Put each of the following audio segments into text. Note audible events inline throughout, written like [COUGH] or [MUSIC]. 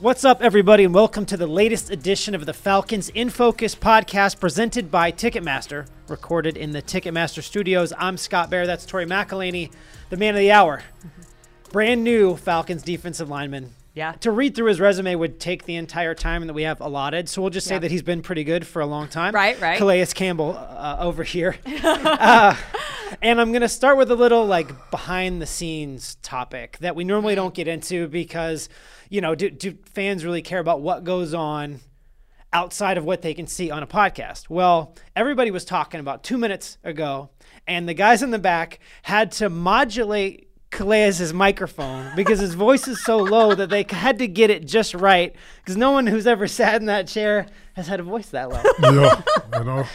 What's up, everybody, and welcome to the latest edition of the Falcons in Focus podcast presented by Ticketmaster, recorded in the Ticketmaster studios. I'm Scott Bair, that's Tori McElhaney, the man of the hour. Mm-hmm. Brand new Falcons defensive lineman. Yeah. To read through his resume would take the entire time that we have allotted, so we'll just say Yeah. that he's been pretty good for a long time. Right, right. Calais Campbell uh, over here. [LAUGHS] uh, and I'm going to start with a little like behind the scenes topic that we normally don't get into because, you know, do, do fans really care about what goes on outside of what they can see on a podcast? Well, everybody was talking about two minutes ago, and the guys in the back had to modulate Calais' microphone because his voice is so low that they had to get it just right because no one who's ever sat in that chair has had a voice that low. [LAUGHS] yeah, you know. [LAUGHS]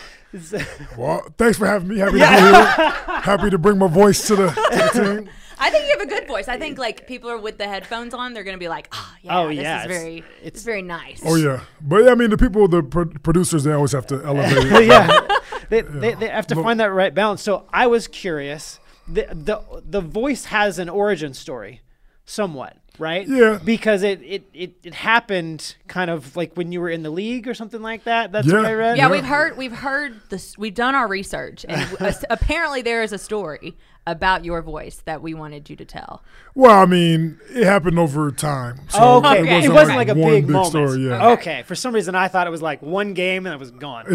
Well, thanks for having me. Happy to be here. [LAUGHS] Happy to bring my voice to the, to the team. I think you have a good voice. I think like people are with the headphones on, they're gonna be like, oh yeah, Oh, this yeah, is it's- very, it's- it's, very nice. Oh yeah, but yeah, I mean the people, the pro- producers, they always have to elevate. it. yeah, they, they, they have to Look- find that right balance. So I was curious. The, the the voice has an origin story, somewhat, right? Yeah. Because it, it, it, it happened kind of like when you were in the league or something like that. That's Yeah. what I read. Yeah, Yeah. we've heard we've heard this. We've done our research, and [LAUGHS] apparently there is a story about your voice that we wanted you to tell. Well, I mean, it happened over time. So Oh, okay. Okay. It wasn't like a one big, big moment. story. Yeah. Okay. For some reason, I thought it was like one game and it was gone. [LAUGHS]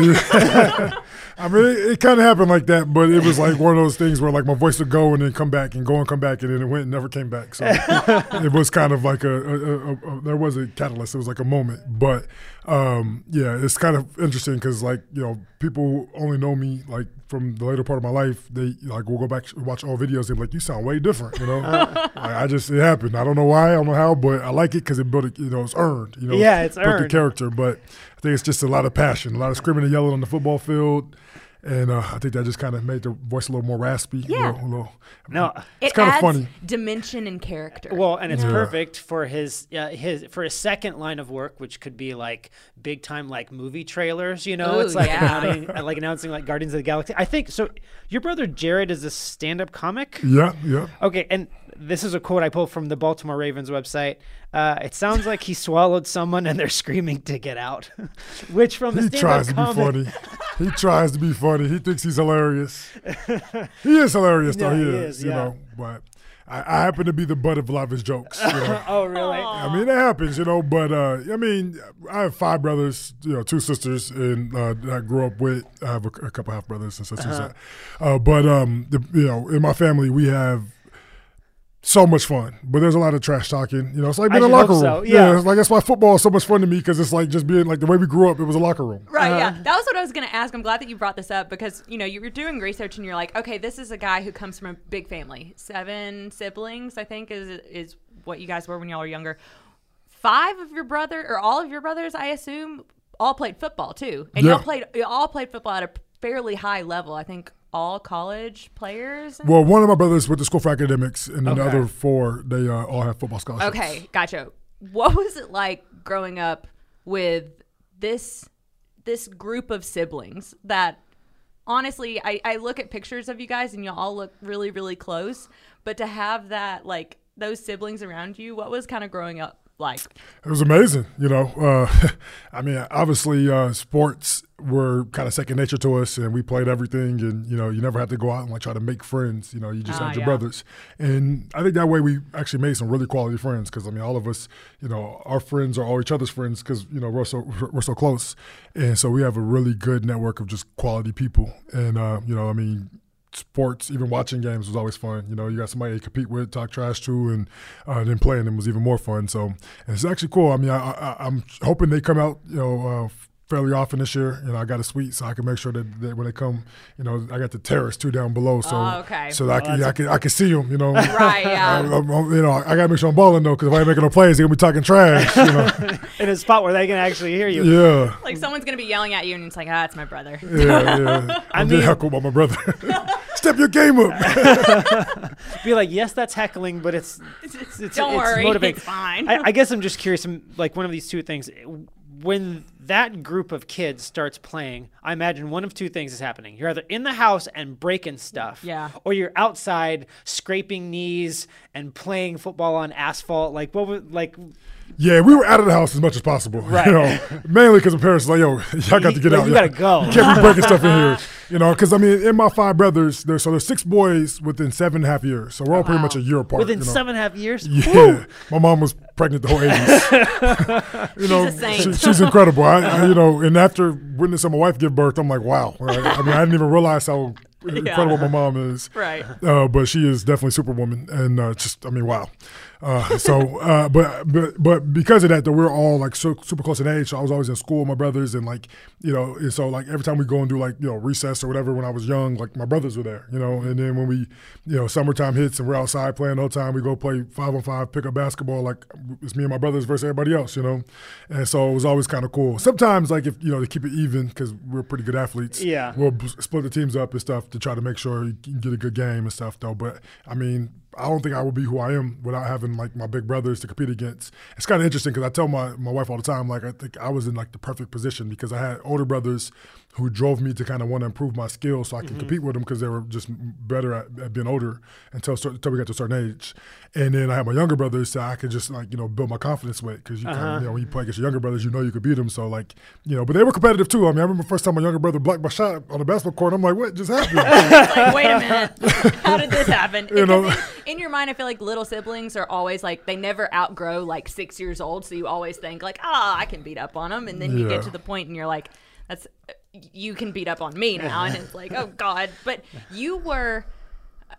I mean, it, it kind of happened like that, but it was like one of those things where like my voice would go and then come back and go and come back, and then it went and never came back. So [LAUGHS] it was kind of like a, a, a, a there was a catalyst. It was like a moment, but um, yeah, it's kind of interesting because like you know people who only know me like from the later part of my life, they like will go back watch all videos. They're like, you sound way different, you know. [LAUGHS] like, I just it happened. I don't know why. I don't know how, but I like it because it built it. You know, it's earned. You know, Yeah, it's built the character. But I think it's just a lot of passion, a lot of screaming and yelling on the football field. And uh, I think that just kind of made the voice a little more raspy. a Yeah. little- a little- No. It's it kinda funny. dimension and character. Well, and it's Yeah. perfect for his uh, his for his second line of work, which could be like big time like movie trailers. You know, Ooh, it's like yeah. announcing, [LAUGHS] like announcing like Guardians of the Galaxy. I think so. Your brother Jared is a stand up comic. Yeah, yeah. Okay, and this is a quote I pulled from the Baltimore Ravens website. Uh, it sounds like he swallowed someone and they're screaming to get out, [LAUGHS] which from the He tries to up be funny. He tries to be funny. He thinks he's hilarious. [LAUGHS] He is hilarious, though. He, he is, is, you yeah. know. But I, I happen to be the butt of a lot of his jokes. You know? [LAUGHS] Oh, really? I mean, it happens, you know. But uh, I mean, I have five brothers, you know, two sisters, and uh, that I grew up with. I have a, a couple half brothers and sisters. uh Uh, but um, the, you know, in my family, we have so much fun. But there's a lot of trash talking. You know, it's like being in a locker room. so, yeah. it's like that's why football is so much fun to me because it's like just being like the way we grew up. It was a locker room. Right, Uh-huh. yeah. That was what I was going to ask. I'm glad that you brought this up because, you know, you were doing research and you're like, okay, this is a guy who comes from a big family. Seven siblings, I think, is is what you guys were when y'all were younger. Five of your brother, or all of your brothers, I assume, all played football too. And Yeah. y'all played, you all played football at a fairly high level. I think all college players. Well, one of my brothers went to school for academics, and then the other four they uh, all have football scholarships. Okay, gotcha. What was it like growing up with this this group of siblings that honestly I, I look at pictures of you guys and you all look really, really close. But to have that like those siblings around you, what was kind of growing up like? It was amazing, you know. Uh, [LAUGHS] I mean, obviously, uh, sports were kind of second nature to us, and we played everything. And you know, you never had to go out and like try to make friends. You know, you just Ah, had your yeah. brothers, and I think that way we actually made some really quality friends. Because I mean, all of us, you know, our friends are all each other's friends because you know we're so we're so close, and so we have a really good network of just quality people. And uh, you know, I mean, sports, even watching games was always fun. You know, you got somebody to compete with, talk trash to, and uh, then playing them was even more fun. So and it's actually cool. I mean, I, I, I'm hoping they come out, you know, uh, fairly often this year. You know, I got a suite, so I can make sure that, that when they come, you know, I got the terrace too down below, so Oh, okay. so that I can, I can I can see them. You know, [LAUGHS] Right, yeah. [LAUGHS] I, I'm- I'm- you know, I gotta make sure I'm balling though, because if I ain't making no plays, they're gonna be talking trash. You know, [LAUGHS] In a spot where they can actually hear you. yeah. Like someone's gonna be yelling at you and it's like, ah, it's my brother. Yeah, yeah. I'm mean- getting heckled by my brother. Step your game up. [LAUGHS] Be like, yes, that's heckling, but it's, it's, it's Don't it's worry, motivating. it's fine. I, I guess I'm just curious. um, Like one of these two things, when that group of kids starts playing, I imagine one of two things is happening. You're either in the house and breaking stuff, Yeah. or you're outside scraping knees and playing football on asphalt. Like what would like Yeah, we were out of the house as much as possible. [LAUGHS] Right. You know, mainly because my parents were like, "Yo, y'all got to get You- out. you Y'all- gotta go." You can't be breaking stuff in here." [LAUGHS] You know, because I mean, in my five brothers, there's so there's six boys within seven and a half years. So we're all pretty much a year apart. Within you know? seven and a half years. Yeah, my mom was pregnant the whole eighties. [LAUGHS] [LAUGHS] you know, saint. she- she's incredible. I, I- you know, and after witnessing my wife give birth, I'm like, wow. Like, I mean, I didn't even realize how [LAUGHS] incredible my mom is. Right. Uh, but she is definitely superwoman, and uh, just I mean, wow. Uh, so, uh, but but but because of that, though, we're all like so, super close in age. So I was always in school with my brothers, and like you know, and so like every time we go and do like you know recess or whatever when I was young, like my brothers were there, you know. And then when we, you know, summertime hits and we're outside playing all the whole time, we go play five on five, pick up basketball. Like it's me and my brothers versus everybody else, you know. And so it was always kind of cool. Sometimes like if you know to keep it even because we're pretty good athletes, Yeah. we'll b- split the teams up and stuff to try to make sure you can get a good game and stuff though. But I mean, I don't think I would be who I am without having like my big brothers to compete against. It's kind of interesting because I tell my, my wife all the time, like I think I was in like the perfect position because I had older brothers who drove me to kind of want to improve my skills so I can mm-hmm. compete with them because they were just better at, at being older until until we got to a certain age. And then I had my younger brothers so I could just like you know build my confidence with because you kind of uh-huh. you know when you play against your younger brothers you know you could beat them. So like you know, but they were competitive too. I mean, I remember the first time my younger brother blocked my shot on the basketball court. I'm like, what just happened? [LAUGHS] Like, wait a minute, [LAUGHS] how did this happen? You know- in, in your mind, I feel like little siblings are always like they never outgrow like six years old, so you always think like, ah, I can beat up on them, and then you Yeah. get to the point and you're like, that's you can beat up on me now, and it's like, oh [LAUGHS] god. But you were,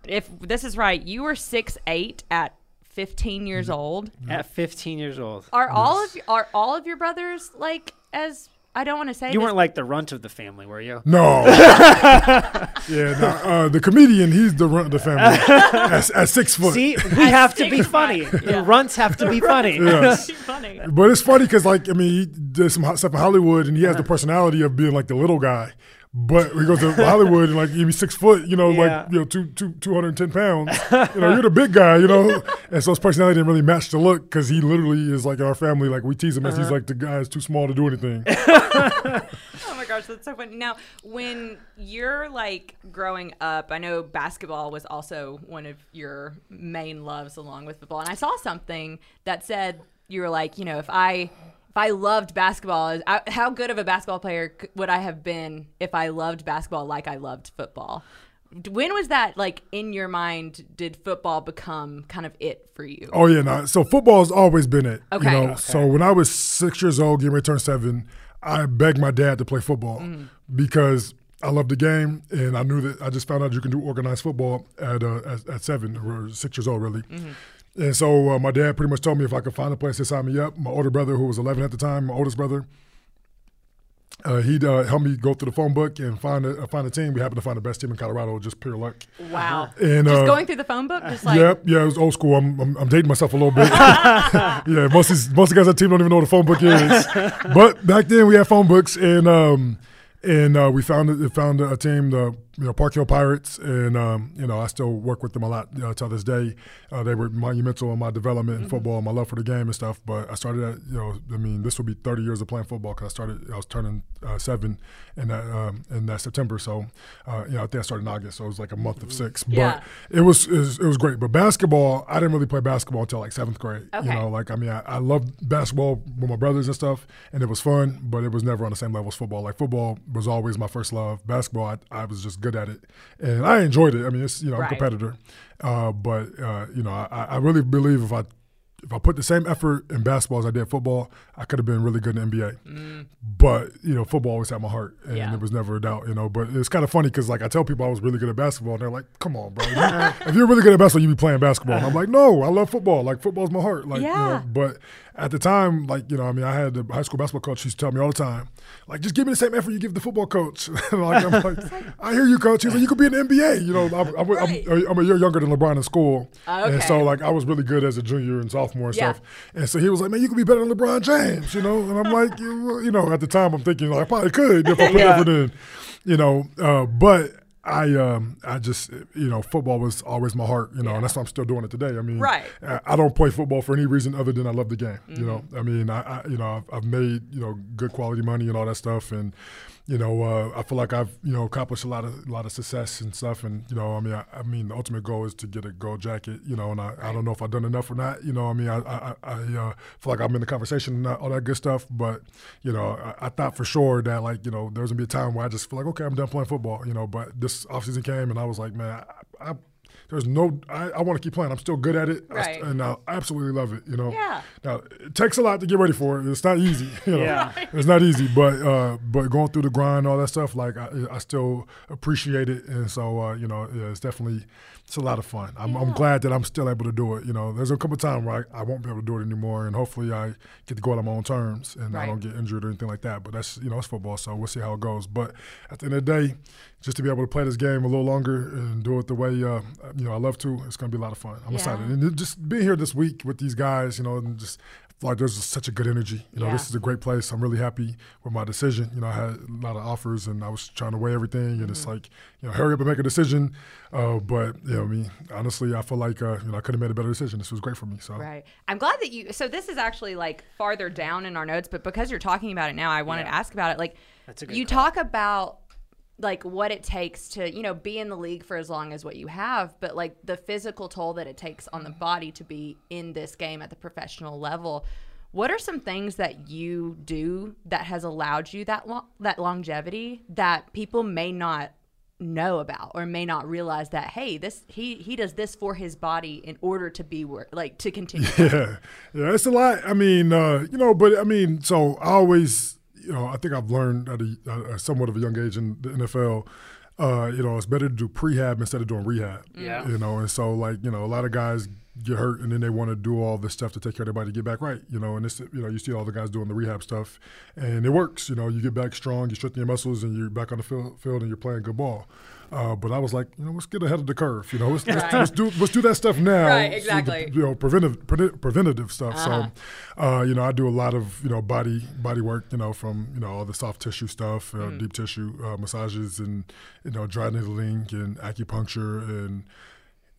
if this is right, you were six eight at 15 years old. At 15 years old. Are all of are all of your brothers like as I don't want to say You weren't like the runt of the family, were you? No. [LAUGHS] yeah, no, uh, the comedian, he's the runt of the family [LAUGHS] at, at six foot. See, we have to be funny. five. The runts have to be [LAUGHS] funny. Yes. funny. But it's funny because, like, I mean, he did some hot stuff in Hollywood, and he has the personality of being like the little guy. But we go to Hollywood and like he's six foot, you know, Yeah. like you know, two two two hundred and ten pounds. [LAUGHS] You know, you're the big guy, you know, and so his personality didn't really match the look because he literally is like in our family, like we tease him as he's uh-huh. like the guy is too small to do anything. [LAUGHS] Oh my gosh, that's so funny. Now, when you're like growing up, I know basketball was also one of your main loves along with football. And I saw something that said you were like, you know, if I if I loved basketball, I, how good of a basketball player would I have been if I loved basketball like I loved football? When was that like in your mind? Did football become kind of it for you? Oh yeah, no. So football's always been it. Okay. You know, so when I was six years old, getting ready to turn seven, I begged my dad to play football because I loved the game, and I knew that I just found out you can do organized football at uh, at, at seven or six years old, really. And so uh, my dad pretty much told me if I could find a place to sign me up. My older brother, who was 11 at the time, my oldest brother, uh, he'd uh, help me go through the phone book and find a find a team. We happened to find the best team in Colorado, just pure luck. Wow. And Just uh, going through the phone book, just like yep, yeah, it was old school. I'm, I'm, I'm dating myself a little bit. [LAUGHS] yeah, most of these, most of the guys on the team don't even know what a phone book is. but back then we had phone books, and um, and uh, we found found a team, the you know Park Hill Pirates, and um, you know I still work with them a lot uh, till this day. Uh, they were monumental in my development in football, my love for the game and stuff. But I started at you know I mean this will be 30 years of playing football because I started I was turning uh, seven in that um, in that September. So uh, you know I think I started in August, so it was like a month of six. But Yeah. it was, it was it was great. But basketball, I didn't really play basketball until like seventh grade. Okay. You know, like I mean, I, I loved basketball with my brothers and stuff, and it was fun. But it was never on the same level as football. Like football was always my first love. Basketball, I, I was just good at it, and I enjoyed it. I mean, it's you know, I'm a competitor, uh, but uh, you know, I, I really believe if I if I put the same effort in basketball as I did football, I could have been really good in the NBA. But you know, football always had my heart, and Mm. Yeah. it was never a doubt. You know, but it's kind of funny because like I tell people I was really good at basketball, and they're like, "Come on, bro! [LAUGHS] If you're really good at basketball, you'd be playing basketball." And I'm like, "No, I love football. Like football's my heart." Like, you Yeah. know, but at the time, like you know, I mean, I had a high school basketball coach. Used to tell me all the time, like, just give me the same effort you give the football coach. [LAUGHS] Like, I'm like, I hear you, coach. He's like, you could be in the NBA. You know, I'm, I'm, Right. I'm, I'm a year younger than LeBron in school, and so like I was really good as a junior and sophomore and Yeah. stuff. And so he was like, man, you could be better than LeBron James. You know, and I'm like, you, you know, at the time I'm thinking like I probably could if I put [LAUGHS] Yeah. effort in. You know, uh, but. I um I just you know football was always my heart you know and that's why I'm still doing it today I mean Right. I, I don't play football for any reason other than I love the game you know Mm-hmm. I mean I, I you know I've, I've made you know good quality money and all that stuff and you know, uh, I feel like I've you know accomplished a lot of a lot of success and stuff, and you know, I mean, I, I mean, the ultimate goal is to get a gold jacket, you know, and I, I don't know if I've done enough or not, you know, I mean, I I, I uh, feel like I'm in the conversation and all that good stuff, but you know, I, I, thought for sure that like you know there was gonna be a time where I just feel like okay, I'm done playing football, you know, but this offseason came and I was like, man, I, I there's no I, I want to keep playing. I'm still good at it, right. I, and I absolutely love it. You know. Yeah. Now it takes a lot to get ready for it. It's not easy. [LAUGHS] You know? Yeah. It's not easy, but uh, but going through the grind, all that stuff, like I, I still appreciate it, and so uh, you know, yeah, it's definitely it's a lot of fun. I'm, yeah. I'm, glad that I'm still able to do it. You know, there's a couple of times where I, I, won't be able to do it anymore, and hopefully I get to go out on my own terms and right. I don't get injured or anything like that. But that's you know it's football, so we'll see how it goes. But at the end of the day, just to be able to play this game a little longer and do it the way uh, you know I love to, it's going to be a lot of fun. I'm yeah. excited, and just being here this week with these guys, you know, and just like there's such a good energy. You know, yeah. this is a great place. I'm really happy with my decision. You know, I had a lot of offers and I was trying to weigh everything, and mm-hmm. it's like, you know, hurry up and make a decision. Uh, but you know, I mean, honestly, I feel like uh, you know I could have made a better decision. This was great for me. So right, I'm glad that you. So this is actually like farther down in our notes, but because you're talking about it now, I wanted yeah. to ask about it. Like, that's a good. you call. talk about like what it takes to you know be in the league for as long as what you have but like the physical toll that it takes on the body to be in this game at the professional level what are some things that you do that has allowed you that lo- that longevity that people may not know about or may not realize that hey this he he does this for his body in order to be wor- like to continue. [LAUGHS] Yeah yeah it's a lot i mean uh you know but i mean so i always you know, I think I've learned at a, a somewhat of a young age in the NFL. Uh, you know, it's better to do prehab instead of doing rehab. Yeah. You know, and so like you know, a lot of guys get hurt and then they want to do all this stuff to take care of their body to get back right. You know, and this you know you see all the guys doing the rehab stuff, and it works. You know, you get back strong, you strengthen your muscles, and you're back on the field, field and you're playing good ball. Uh, but I was like, you know, let's get ahead of the curve. You know, let's, let's, let's, do let's do that stuff [LAUGHS] now. Right, exactly. So the, you know, preventive pre- preventative stuff. Uh-huh. So, uh, you know, I do a lot of you know body body work. You know, from you know all the soft tissue stuff, uh, mm. deep tissue uh, massages, and you know dry needling and acupuncture, and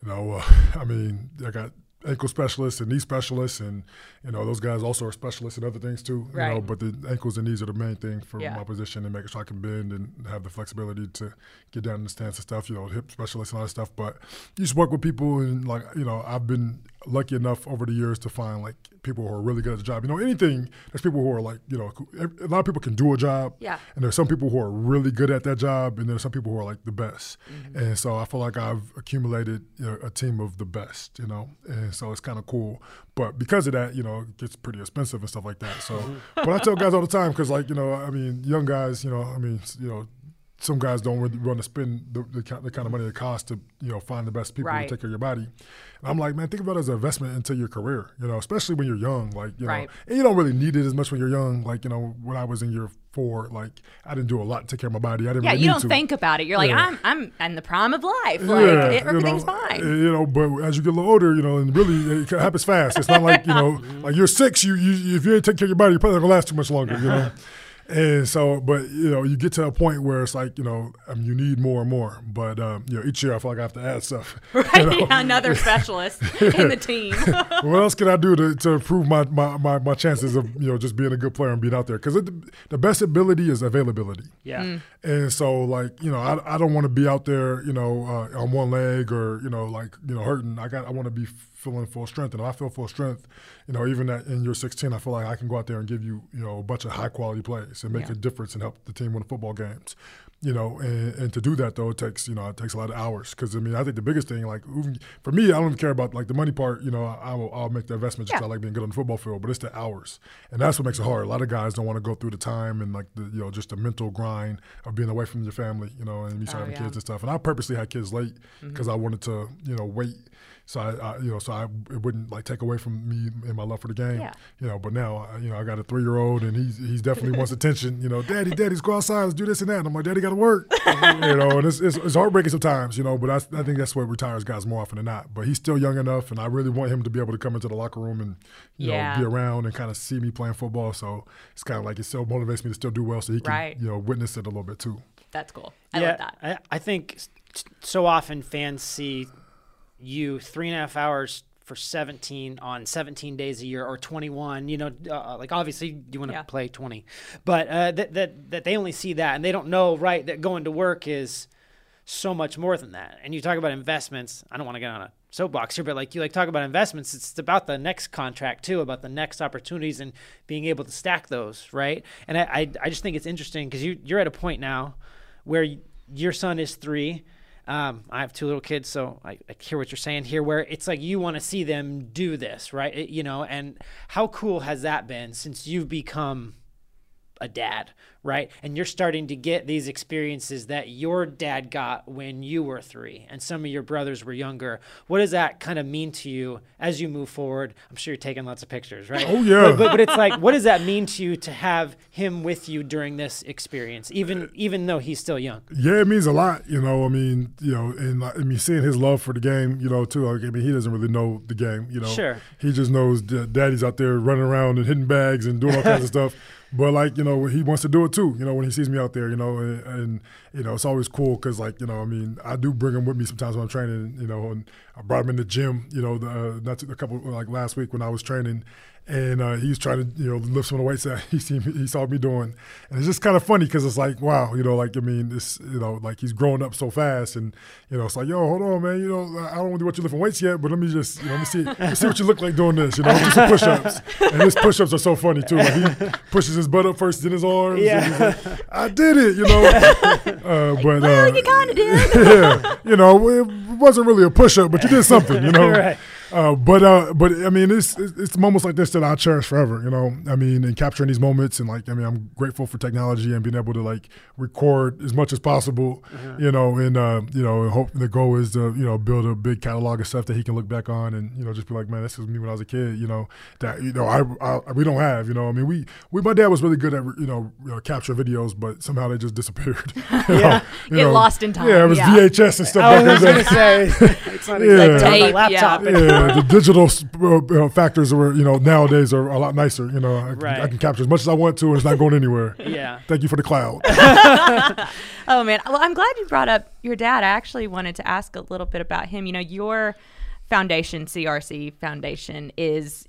you know, uh, [LAUGHS] I mean, I got ankle specialists and knee specialists, and you know those guys also are specialists in other things too. Right. You know, but the ankles and knees are the main thing for yeah. my position and making sure I can bend and have the flexibility to get down in the stance and stuff. You know, hip specialists and all that stuff. But you just work with people and like you know I've been lucky enough over the years to find like people who are really good at the job. You know, anything there's people who are like you know a lot of people can do a job. Yeah. And there's some people who are really good at that job, and there's some people who are like the best. Mm-hmm. And so I feel like I've accumulated you know, a team of the best. You know, and so it's kind of cool. But because of that, you know, it gets pretty expensive and stuff like that. So, but I tell guys all the [LAUGHS] time because like you know, I mean, young guys, you know, I mean, you know some guys don't really want to spend the, the, the, kind of money it costs to you know find the best people right. to take care of your body. And I'm like, man, think about it as an investment into your career. You know, especially when you're young. Like you right. know, and you don't really need it as much when you're young. Like you know, when I was in year four, like I didn't do a lot to take care of my body. I didn't. Yeah, really you don't to. think about it. You're like, yeah. I'm I'm in the prime of life. Like yeah, everything's you know, fine. Eh, you know, but as you get a little older, you know, and really eh, it happens fast. It's not like you [LAUGHS] know, mm-hmm. like you're six. You, you if you ain't taking care of your body, you're probably not gonna last too much longer. You know. [LAUGHS] And so, but you know, you get to a point where it's like, you know, um, you need more and more. But um, you know, each year I feel like I have to add stuff. Right, you know? yeah, another specialist in the team. what else can I do to, to improve my, my, my, my, chances of you know just being a good player and being out there? Because the best ability is availability. Yeah. Mm. And so, like, you know, I, I don't want to be out there, you know, uh, on one leg or you know, like, you know, hurting. I got I want to be feeling full strength. And I feel full strength, you know, even at, in year 16, I feel like I can go out there and give you, you know, a bunch of high quality plays and make yeah. a difference and help the team win football games. You know, and, and to do that though, it takes you know it takes a lot of hours. Because I mean, I think the biggest thing, like for me, I don't even care about like the money part. You know, I will I'll make the investment just yeah. I like being good on the football field, but it's the hours, and that's what makes it hard. A lot of guys don't want to go through the time and like the you know just the mental grind of being away from your family. You know, and you start oh, having yeah. kids and stuff. And I purposely had kids late because mm-hmm. I wanted to you know wait so I, I, you know, so I it wouldn't like take away from me and my love for the game. Yeah. You know, but now, you know, I got a three year old and he's he's definitely wants [LAUGHS] attention. You know, daddy, daddy's go outside, let's do this and that. And I'm like, daddy got to work. [LAUGHS] you know, and it's, it's, it's heartbreaking sometimes. You know, but I, I think that's what retires guys more often than not. But he's still young enough, and I really want him to be able to come into the locker room and you yeah. know be around and kind of see me playing football. So it's kind of like it still motivates me to still do well, so he can right. you know witness it a little bit too. That's cool. I yeah, love that. I, I think so often fans see you three and a half hours for 17 on 17 days a year or 21 you know uh, like obviously you want to Yeah. play 20 but uh, that, that that they only see that and they don't know right that going to work is so much more than that. And you talk about investments i don't want to get on a soapbox here but like you like talk about investments it's about the next contract too about the next opportunities and being able to stack those right? And i i, I just think it's interesting because you you're at a point now where your son is three um, I have two little kids, so I, I hear what you're saying here. Where it's like you want to see them do this, right? It- you know, and how cool has that been since you've become a dad, right? And you're starting to get these experiences that your dad got when you were three and some of your brothers were younger. What does that kind of mean to you as you move forward? I'm sure you're taking lots of pictures, right? Oh, yeah. But, but, but it's like, what does that mean to you to have him with you during this experience, even uh, even though he's still young? Yeah, it means a lot, you know. I mean, you know, and I mean, seeing his love for the game, you know, too. Like, I mean, he doesn't really know the game, you know. Sure. He just knows that daddy's out there running around and hitting bags and doing all kinds of [LAUGHS] stuff. But like, you know, he wants to do it too. You know, when he sees me out there, you know, and, and you know, it's always cool because, like, you know, I mean, I do bring him with me sometimes when I'm training. You know, and I brought him in the gym. You know, the, uh, not too- a couple like last week when I was training. And uh, he's trying to, you know, lift some of the weights that he seen he saw me doing, and it's just kind of funny because it's like, wow, you know, like I mean, this, you know, like he's growing up so fast, and you know, it's like, yo, hold on, man, you know, I don't want to want you lifting weights yet, but let me just, you know, let me see, let me see what you look like doing this, you know, do some push-ups, and his push-ups are so funny too. Like he pushes his butt up first, then his arms. Yeah. like, I did it, you know. Uh, but Well, uh, you kind of did. [LAUGHS] yeah, you know, it wasn't really a push-up, but you did something, you know. [LAUGHS] Right. Uh, but uh, but I mean, it's, it's it's moments like this that I cherish forever. You know, I mean, and capturing these moments, and like, I mean, I'm grateful for technology and being able to like record as much as possible. You know, and uh, you know, and hope the goal is to you know build a big catalog of stuff that he can look back on and you know just be like, man, this was me when I was a kid. You know, that you know I, I we don't have. You know, I mean, we we my dad was really good at you know, you know capture videos, but somehow they just disappeared. [LAUGHS] Yeah. know, Get know. lost in time, Yeah, it was yeah. VHS and stuff I was in the gonna say [LAUGHS] it's not Yeah. exactly on Tape, the laptop. yeah. Anymore. the digital uh, uh, factors are you know nowadays are a lot nicer. You know, I, can- I can capture as much as I want to, and it's not going anywhere. Yeah. Thank you for the cloud. [LAUGHS] Oh man, well, I'm glad you brought up your dad. I actually wanted to ask a little bit about him. You know, your foundation, CRC Foundation, is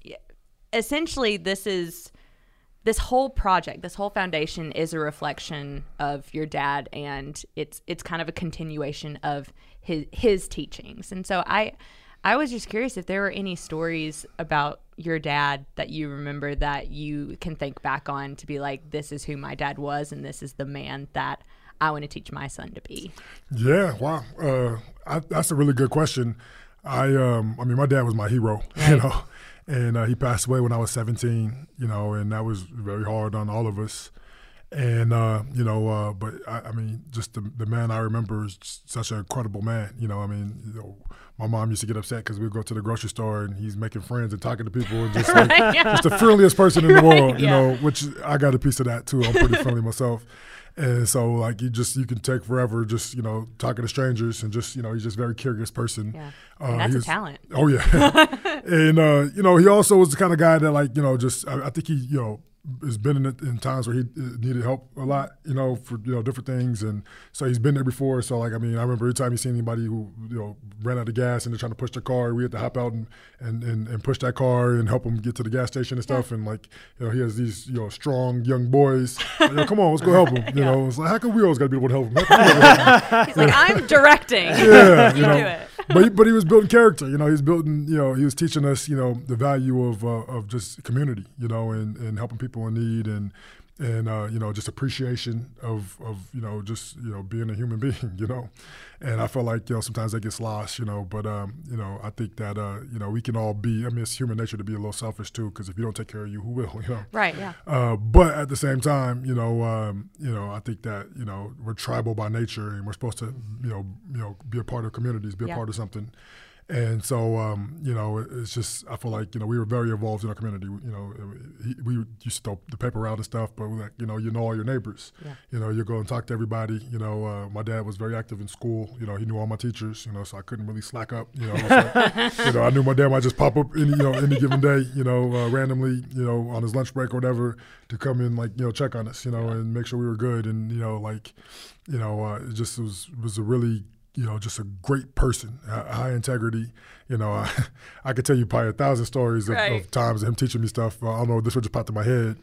essentially this is this whole project, this whole foundation is a reflection of your dad, and it's it's kind of a continuation of his his teachings. And so I I was just curious if there were any stories about your dad that you remember that you can think back on to be like, this is who my dad was, and this is the man that I want to teach my son to be. yeah, wow, uh, I, that's a really good question. I um, I mean, my dad was my hero, [LAUGHS] you know, and uh, he passed away when I was 17, you know, and that was very hard on all of us. And uh, you know, uh, but I, I mean, just the, the man I remember is such an incredible man. You know, I mean, you know, my mom used to get upset because we'd go to the grocery store and he's making friends and talking to people and just like, [LAUGHS] just the friendliest person in the [LAUGHS] world. You yeah. know, which I got a piece of that too. I'm pretty friendly myself. And so, like, you just you can take forever just you know talking to strangers and just you know he's just a very curious person. Yeah. Uh, that's a talent. Oh yeah, [LAUGHS] and uh, you know he also was the kind of guy that like you know just I, I think he you know has been in, in times where he uh, needed help a lot you know for you know different things and so he's been there before so like I mean I remember every time you see anybody who you know ran out of gas and they're trying to push their car we had to hop out and and, and, and push that car and help them get to the gas station and stuff and like you know he has these you know strong young boys you know, come on let's go help him [LAUGHS] you know it's like how come we always got to be one to help him How come we [LAUGHS] gotta help him? He's like, I'm directing. yeah, [LAUGHS] you You know. do it. [LAUGHS] but he, but he was building character. You know, he was building. You know, he was teaching us. You know, the value of uh, of just community. You know, and, and helping people in need and and uh, you know just appreciation of of you know just you know being a human being. You know, and I feel like you know sometimes that gets lost. You know, but um, you know I think that uh, you know we can all be. I mean, it's human nature to be a little selfish too. Because if you don't take care of you, who will? You know. Right, yeah. Uh, but at the same time, you know, um, you know, I think that you know we're tribal by nature, and we're supposed to, you know, you know, be a part of communities, be a Yeah. part of something. And so, um, you know, it's just I feel like you know we were very involved in our community. You know, we used to throw the paper out and stuff, but like, you know, you know all your neighbors. Yeah. You know, you go and talk to everybody. You know, uh, my dad was very active in school. You know, he knew all my teachers. You know, so I couldn't really slack up. You know, so, you know, I knew my dad might just pop up any you know any given day. You know, uh, randomly. You know, on his lunch break or whatever to come in like you know check on us. You know, and make sure we were good. And you know, like, you know, uh, it just was was a really you know, just a great person, high integrity. You know, I, [LAUGHS] I could tell you probably a thousand stories of, Right. of times of him teaching me stuff. I don't know, this would just popped in my head.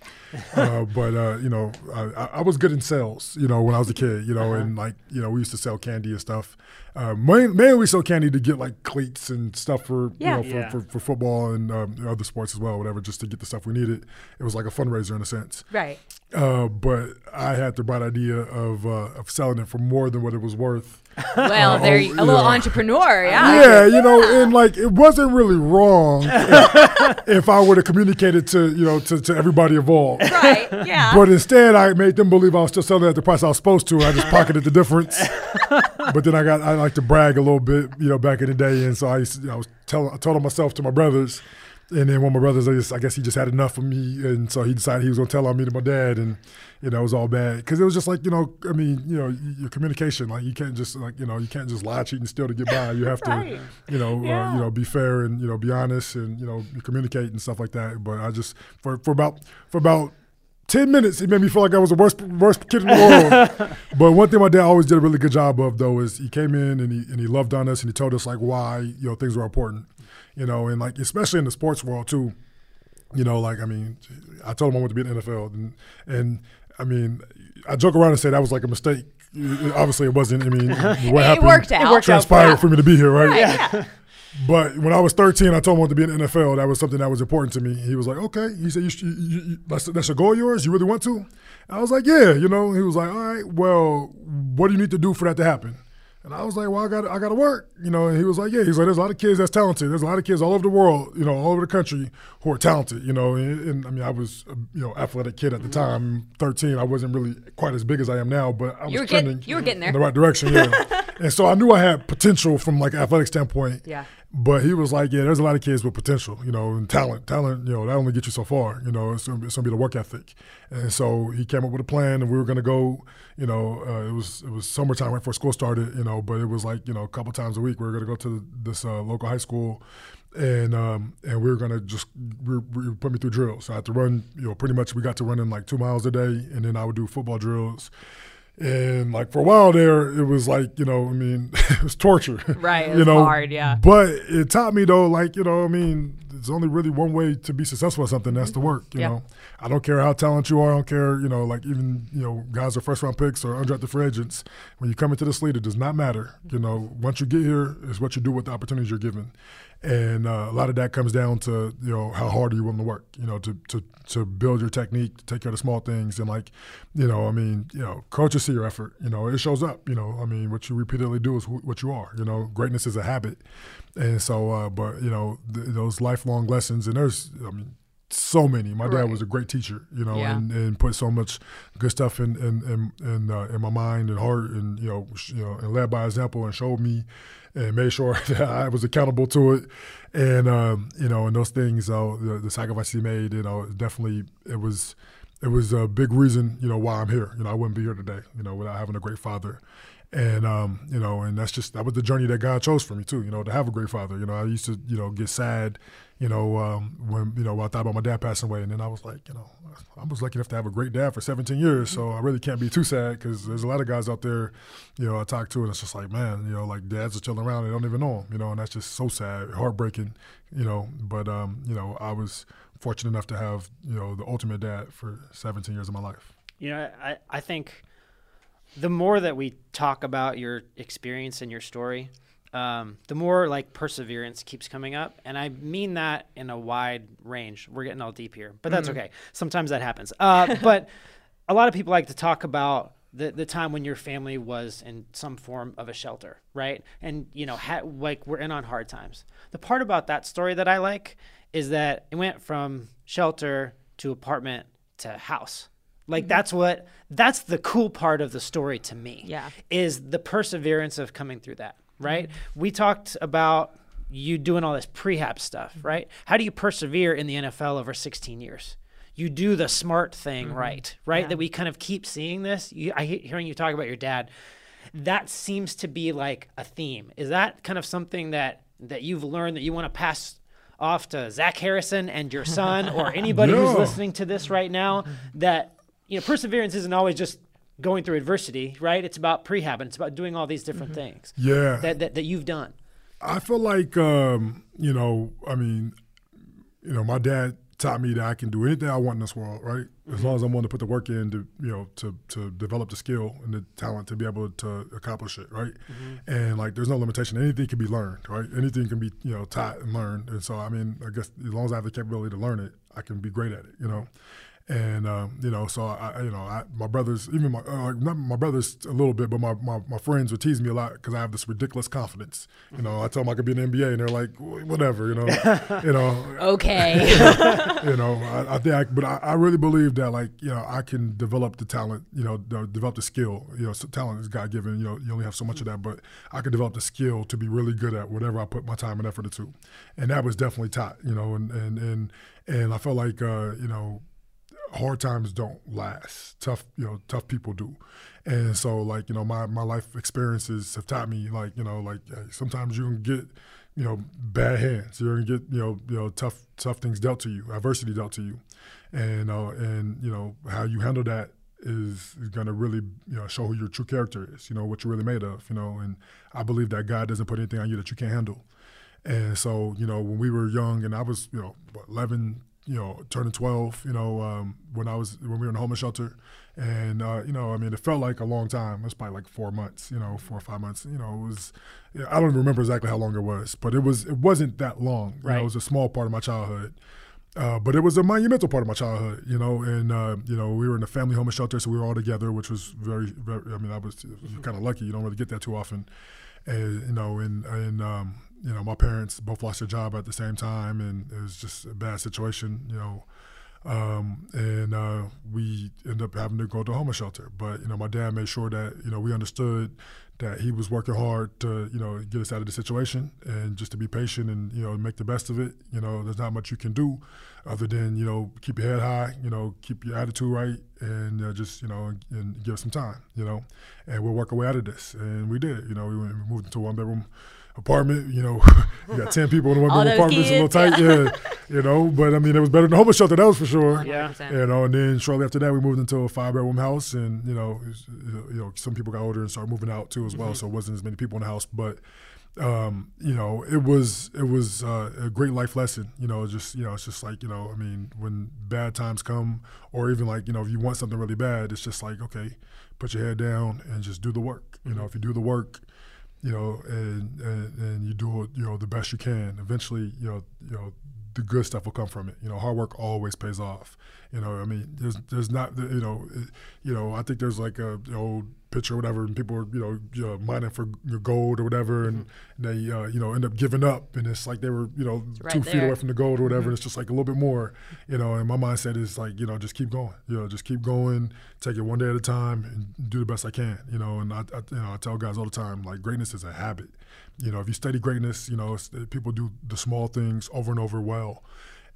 Uh, [LAUGHS] but, uh, you know, I, I was good in sales, you know, when I was a kid, you know, and like, you know, we used to sell candy and stuff. Uh, main- mainly we sell candy to get like cleats and stuff for, Yeah. you know, for, Yeah. for, for football and um, other sports as well, whatever, just to get the stuff we needed. It was like a fundraiser in a sense. Right. Uh, but I had the bright idea of, uh, of selling it for more than what it was worth. Well, oh, there oh, you, a little yeah. entrepreneur. Yeah. Yeah, you know, and like it wasn't really wrong if, [LAUGHS] if I would have communicated to you know to, to everybody involved. Right. Yeah. But instead, I made them believe I was still selling at the price I was supposed to. I just pocketed the difference. [LAUGHS] but then I got I like to brag a little bit, you know, back in the day, and so I used to, I was telling I told myself to my brothers. And then one of my brothers, I, just, I guess he just had enough of me, and so he decided he was gonna tell on me to my dad, and you know it was all bad because it was just like you know, I mean, you know, your communication, like you can't just like you know, you can't just lie, cheat, and steal to get by. You have to, you know, uh, you know, be fair and you know, be honest and you know, communicate and stuff like that. But I just for for about for about. 10 minutes, it made me feel like I was the worst, worst kid in the world. [LAUGHS] but one thing my dad always did a really good job of, though, is he came in and he, and he loved on us and he told us, like, why, you know, things were important, you know, and, like, especially in the sports world, too. You know, like, I mean, I told him I wanted to be in the NFL. And, and I mean, I joke around and say that was like a mistake. Obviously, it wasn't. I mean, [LAUGHS] what It happened worked out. It worked out transpired you. for me to be here, right? Right, [LAUGHS] yeah. But when I was 13, I told him I wanted to be in the NFL. That was something that was important to me. He was like, okay. He said, you, you, you, that's, that's a goal of yours? You really want to? I was like, yeah. You know, he was like, all right, well, what do you need to do for that to happen? And I was like, well, I got I got to work, you know. And he was like, yeah. He's like, there's a lot of kids that's talented. There's a lot of kids all over the world, you know, all over the country who are talented, you know. And, and I mean, I was, a, you know, athletic kid at the mm-hmm. time, 13. I wasn't really quite as big as I am now, but I was You were getting- trending you were getting there. in the right direction, yeah. [LAUGHS] and so I knew I had potential from like an athletic standpoint. Yeah. But he was like, yeah, there's a lot of kids with potential, you know, and talent. Talent, you know, that only gets you so far. You know, it's gonna, be, the work ethic. And so he came up with a plan, and we were gonna go. You know, uh, it was it was summertime right before school started. You know, but it was like you know a couple times a week we were gonna go to this uh, local high school, and um, and we were gonna just we, we put me through drills. So I had to run. You know, pretty much we got to running like two miles a day, and then I would do football drills. And like for a while there, it was like you know, I mean, [LAUGHS] it was torture. Right, [LAUGHS] it you was know, hard, yeah. But it taught me though, like you know, I mean, there's only really one way to be successful at something. That's to work. You Yeah. know, I don't care how talented you are. I don't care. You know, like even you know, guys are first round picks or undrafted free agents. When you come into this league, it does not matter. You know, once you get here, is what you do with the opportunities you're given. And uh, a lot of that comes down to you know how hard are you willing to work. You know, to to to build your technique, to take care of the small things, and like you know, I mean, you know, coaches see your effort. You know, it shows up. You know, I mean, what you repeatedly do is wh- what you are. You know, greatness is a habit, and so, uh, but you know, th- those lifelong lessons, and there's, I mean. So many. My dad Right. was a great teacher, you know, Yeah. and, and put so much good stuff in in in in, uh, in my mind and heart, and you know, sh- you know, and led by example, and showed me, and made sure [LAUGHS] that I was accountable to it, and um, you know, and those things, uh, the, the sacrifices he made, you know, definitely it was it was a big reason, you know, why I'm here. You know, I wouldn't be here today, you know, without having a great father. And um, you know, and that's just that was the journey that God chose for me too. You know, to have a great father. You know, I used to, you know, get sad, you know, um, when you know I thought about my dad passing away, and then I was like, you know, I was lucky enough to have a great dad for 17 years, so I really can't be too sad because there's a lot of guys out there, you know, I talk to, and it's just like, man, you know, like dads are chilling around, they don't even know him, you know, and that's just so sad, heartbreaking, you know. But um, you know, I was fortunate enough to have, you know, the ultimate dad for 17 years of my life. You know, I, I think the more that we talk about your experience and your story, um, the more like perseverance keeps coming up. And I mean that in a wide range. We're getting all deep here, but that's okay. Sometimes that happens. Uh, [LAUGHS] but a lot of people like to talk about the, the time when your family was in some form of a shelter, right? And, you know, ha- like we're in on hard times. The part about that story that I like is that it went from shelter to apartment to house. Like mm-hmm. that's what that's the cool part of the story to me. Yeah. Is the perseverance of coming through that, mm-hmm. right? We talked about you doing all this prehab stuff, mm-hmm. right? How do you persevere in the NFL over 16 years? You do the smart thing right, right? Yeah. That we kind of keep seeing this. You, I he- hearing you talk about your dad. That seems to be like a theme. Is that kind of something that that you've learned that you want to pass off to Zach Harrison and your son or [LAUGHS] anybody who's listening to this right now? That you know, perseverance isn't always just going through adversity, right? It's about prehab and it's about doing all these different mm-hmm. things Yeah. that, that that you've done. I feel like um, you know, I mean, you know, my dad taught me that I can do anything I want in this world, right? As mm-hmm. long as I'm willing to put the work in to, you know, to to develop the skill and the talent to be able to accomplish it, right? Mm-hmm. And like, there's no limitation. Anything can be learned, right? Anything can be, you know, taught and learned. And so, I mean, I guess as long as I have the capability to learn it, I can be great at it, you know. And um, you know, so I, you know, I, my brothers, even my uh, not my brothers a little bit, but my, my, my friends would tease me a lot because I have this ridiculous confidence. You know, I tell them I could be in the NBA, and they're like, whatever, you know, [LAUGHS] you know, Okay. [LAUGHS] [LAUGHS] you know. I, I think, I, but I, I really believe that like you know, I can develop the talent, you know, de- develop the skill. You know, so talent is God given. You know, you only have so much of that, but I could develop the skill to be really good at whatever I put my time and effort into, and that was definitely taught. You know, and and and and I felt like uh, you know hard times don't last. Tough, you know, tough people do. And so, like, you know, my, my life experiences have taught me, like, you know, like uh, sometimes you can get, you know, bad hands. You're gonna get, you know, you know, tough, tough things dealt to you, adversity dealt to you, and uh, and you know how you handle that is, is gonna really, you know, show who your true character is. You know what you're really made of. You know, and I believe that God doesn't put anything on you that you can't handle. And so, you know, when we were young, and I was, you know, 11, you know, turning 12, you know, um, when I was when we were in the homeless shelter, and uh, you know, I mean, it felt like a long time. It was probably like four months, you know, four or five months. You know, it was. I don't even remember exactly how long it was, but it was. It wasn't that long. You know, Right. it was a small part of my childhood. Uh, but it was a monumental part of my childhood, you know, and uh, you know we were in a family homeless shelter, so we were all together, which was very, very. I mean, I was, kind of lucky. You don't really get that too often, and you know, and and um, you know, my parents both lost their job at the same time, and it was just a bad situation, you know. Um, and uh, we ended up having to go to a homeless shelter. But you know, my dad made sure that you know we understood that he was working hard to you know get us out of the situation and just to be patient and you know make the best of it. You know, there's not much you can do other than you know keep your head high, you know, keep your attitude right, and uh, just you know and, and give some time, you know, and we'll work our way out of this. And we did. You know, we, went, we moved into a one bedroom apartment. You know, you got ten people in one All bedroom those apartment. It's a little tight, yeah. You know, but I mean, it was better than a homeless shelter. That was for sure. Yeah. 100%. You know, and then shortly after that, we moved into a five bedroom house, and you know, was- you know, some people got older and started moving out too as well, so it wasn't as many people in the house. But um, you know, it was it was uh, a great life lesson. You know, just you know, it's just like you know, I mean, when bad times come, or even like you know, if you want something really bad, it's just like okay, put your head down and just do the work. You know, if you do the work, you know, and, and and you do it, you know, the best you can. Eventually, you know, you know, the good stuff will come from it. You know, hard work always pays off. You know, I mean, there's there's not, you know, it- you know, I think there's like a you picture or whatever, and people are you know, mining for gold or whatever, and they uh, you know end up giving up, and it's like they were you know right two feet away from the gold or whatever, and it's just like a little bit more. You know, and my mindset is like you know, just keep going. You know, just keep going, take it one day at a time, and do the best I can. You know, and I, I you know I tell guys all the time like greatness is a habit. You know, if you study greatness, you know, people do the small things over and over well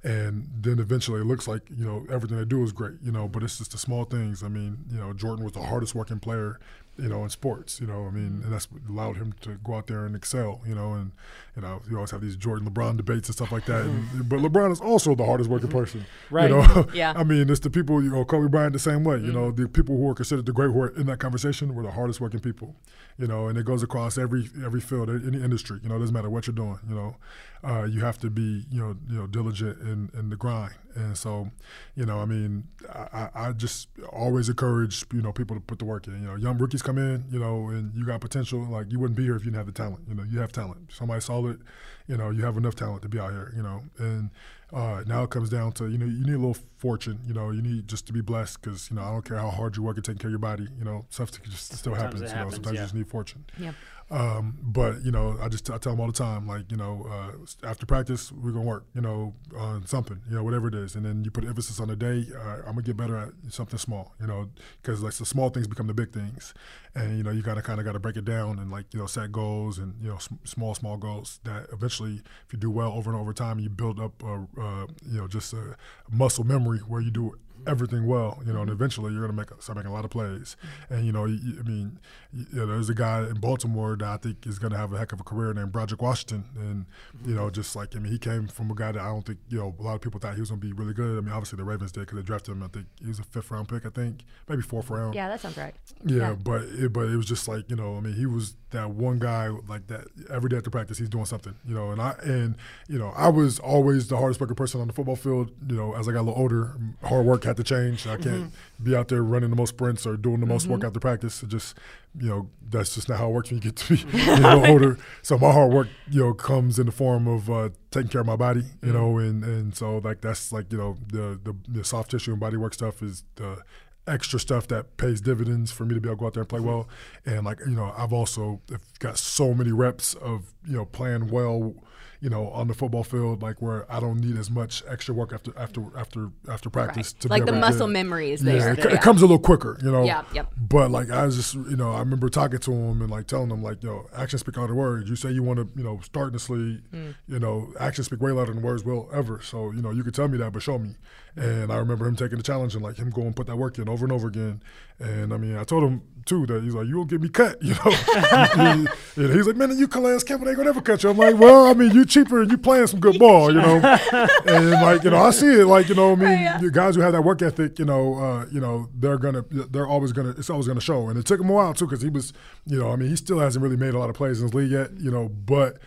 and then eventually it looks like you know everything they do is great you know but it's just the small things. I mean you know jordan was the hardest working player you know in sports you know i mean mm-hmm. and that's what allowed him to go out there and excel you know and you know you always have these jordan lebron debates and stuff like that and, [LAUGHS] but lebron is also the hardest working person Right. you know? [LAUGHS] Yeah. i mean it's the people you know kobe bryant the same way you know? The people who are considered the great who are in that conversation were the hardest working people you know? And it goes across every every field any industry you know? It doesn't matter what you're doing you know? Uh, you have to be you know you know diligent in, in the grind. And so you know I mean I, I I just always encourage you know people to put the work in you know? Young rookies come in you know and you got potential like you wouldn't be here if you didn't have the talent you know? You have talent. Somebody saw it you know you have enough talent to be out here you know? And uh, now it comes down to you know you need a little fortune you know you need just to be blessed because you know I don't care how hard you work at taking care of your body you know stuff just still Sometimes happens you know happens, sometimes yeah. you just need fortune Yeah. um, but you know, I just I tell them all the time, like you know, uh, after practice we're gonna work, you know, on something, you know, whatever it is, and then you put emphasis on the day. Uh, I'm gonna get better at something small, you know, because like the small things become the big things, and you know, you gotta kind of got to break it down and like you know, set goals and you know, sm- small small goals that eventually, if you do well over and over time, you build up, a, uh, you know, just a muscle memory where you do it everything well, you know, and mm-hmm. eventually you're going to make start making a lot of plays. Mm-hmm. And you know, you, I mean, you know, there's a guy in Baltimore that I think is going to have a heck of a career named Broderick Washington, and mm-hmm. you know, just like I mean, he came from a guy that I don't think you know a lot of people thought he was going to be really good. I mean, obviously the Ravens did because they drafted him. I think he was a fifth round pick, I think, maybe fourth round. Yeah, that sounds right. Yeah, Yeah. but it, but it was just like you know, I mean, he was that one guy like that every day after practice, he's doing something, you know. And I and you know, I was always the hardest working person on the football field. You know, as I got a little older, hard work had to change. I can't mm-hmm. be out there running the most sprints or doing the most mm-hmm. work after practice. It just you know, that's just not how it works when you get to be mm-hmm. a little older. [LAUGHS] So my hard work, you know, comes in the form of uh, taking care of my body, you know, and and so like that's like you know the the, the soft tissue and body work stuff is the extra stuff that pays dividends for me to be able to go out there and play well. And like you know, I've also got so many reps of you know playing well, you know, on the football field, like where I don't need as much extra work after after after after practice to Like be the able to muscle get- memory is yeah, it, co- it comes a little quicker, you know. Yeah, yep. But like I was just, you know, I remember talking to him and like telling him like, yo, actions speak louder than words. You say you want to, you know, start in this league, Mm. you know, actions speak way louder than words will ever. So you know, you could tell me that, but show me. And I remember him taking the challenge and like him going and put that work in over and over again. And I mean, I told him too that he's like, you won't get me cut, [LAUGHS] you know. and he's like, man, the UConn ass Kevin ain't gonna ever cut you. I'm like, well, I mean, you cheaper and you playing some good ball, you know. [LAUGHS] and like, you know, I see it. Like, you know, I mean, you guys who have that work ethic, you know, uh, you know, they're gonna, they're always gonna, it's always gonna show. And it took him a while too, because he was, you know, I mean, he still hasn't really made a lot of plays in his league yet, you know, but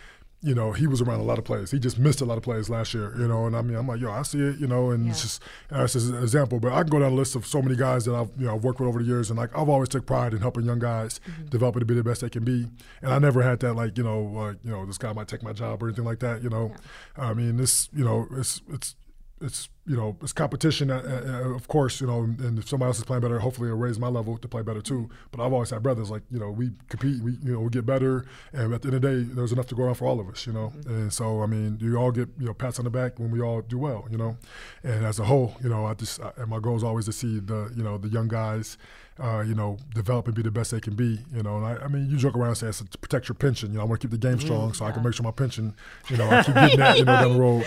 you know, he was around a lot of plays. He just missed a lot of plays last year, you know. And I mean, I'm like, yo, I see it, you know, and it's just that's just an example. But I can go down a list of so many guys that I've you know I've worked with over the years, and like I've always took pride in helping young guys mm-hmm. develop to be the best they can be. And I never had that like you know like you know this guy might take my job or anything like that. You know, I mean this you know it's it's it's you know it's competition uh, uh, of course you know and if somebody else is playing better hopefully it'll raise my level to play better too. But i've always had brothers like you know we compete we you know we get better and at the end of the day there's enough to go around for all of us you know? And so i mean you all get you know pats on the back when we all do well you know? And as a whole you know i just I, and my goal is always to see the you know the young guys uh, you know, develop and be the best they can be. You know, and I, I mean, you joke around and say it's to protect your pension. You know, I want to keep the game strong so I can make sure my pension, you know, I keep [LAUGHS] getting that, you know, down the road.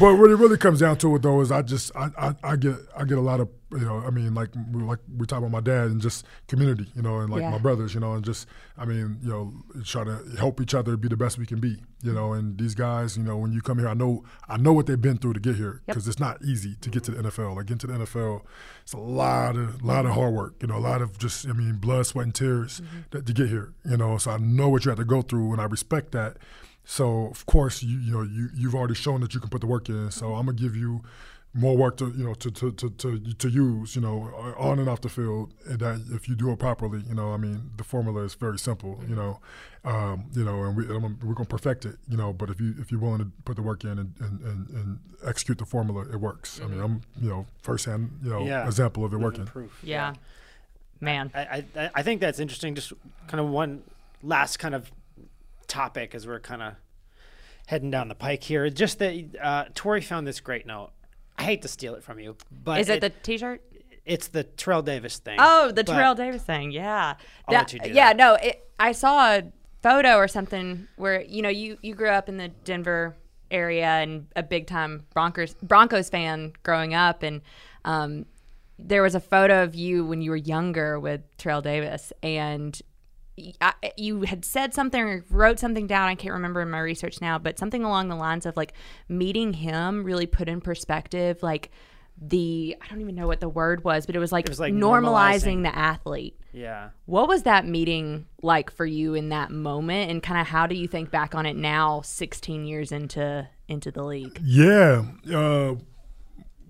But what it really comes down to it though is I just I, I, I get I get a lot of you know I mean like we- like we talk about my dad and just community you know and like Yeah. my brothers you know and just I mean you know try to help each other be the best we can be you know and these guys you know when you come here I know I know what they've been through to get here because it's not easy to get to the NFL like getting to the NFL it's a lot of lot of hard work you know a lot of just I mean blood sweat and tears mm-hmm. that, to get here you know so I know what you have to go through and I respect that so of course you you know you you've already shown that you can put the work in. So I'm gonna give you more work to you know to to to to, to use you know on and off the field. And that if you do it properly, you know I mean the formula is very simple. You know, um, you know, and we and we're gonna perfect it. You know, but if you if you're willing to put the work in and and, and, and execute the formula, it works. I mean I'm you know firsthand you know Yeah. example of it working. Proof. Yeah. Man. I, I I think that's interesting. Just kind of one last kind of topic as we're kind of heading down the pike here. Just that uh, Tori found this great note. I hate to steal it from you, but Is it the t-shirt? it's the Terrell Davis thing. Oh, the Terrell Davis thing. Yeah. I'll That- let you do yeah, that. no, it, I saw a photo or something where, you know, you, you grew up in the Denver area and a big time Broncos Broncos fan growing up and um, there was a photo of you when you were younger with Terrell Davis and you had said something or wrote something down. I can't remember in my research now, but something along the lines of like meeting him really put in perspective, like the I don't even know what the word was, but it was like, was like normalizing normalizing. the athlete. Yeah. What was that meeting like for you in that moment, and kind of how do you think back on it now, 16 years into into the league? Yeah. Uh,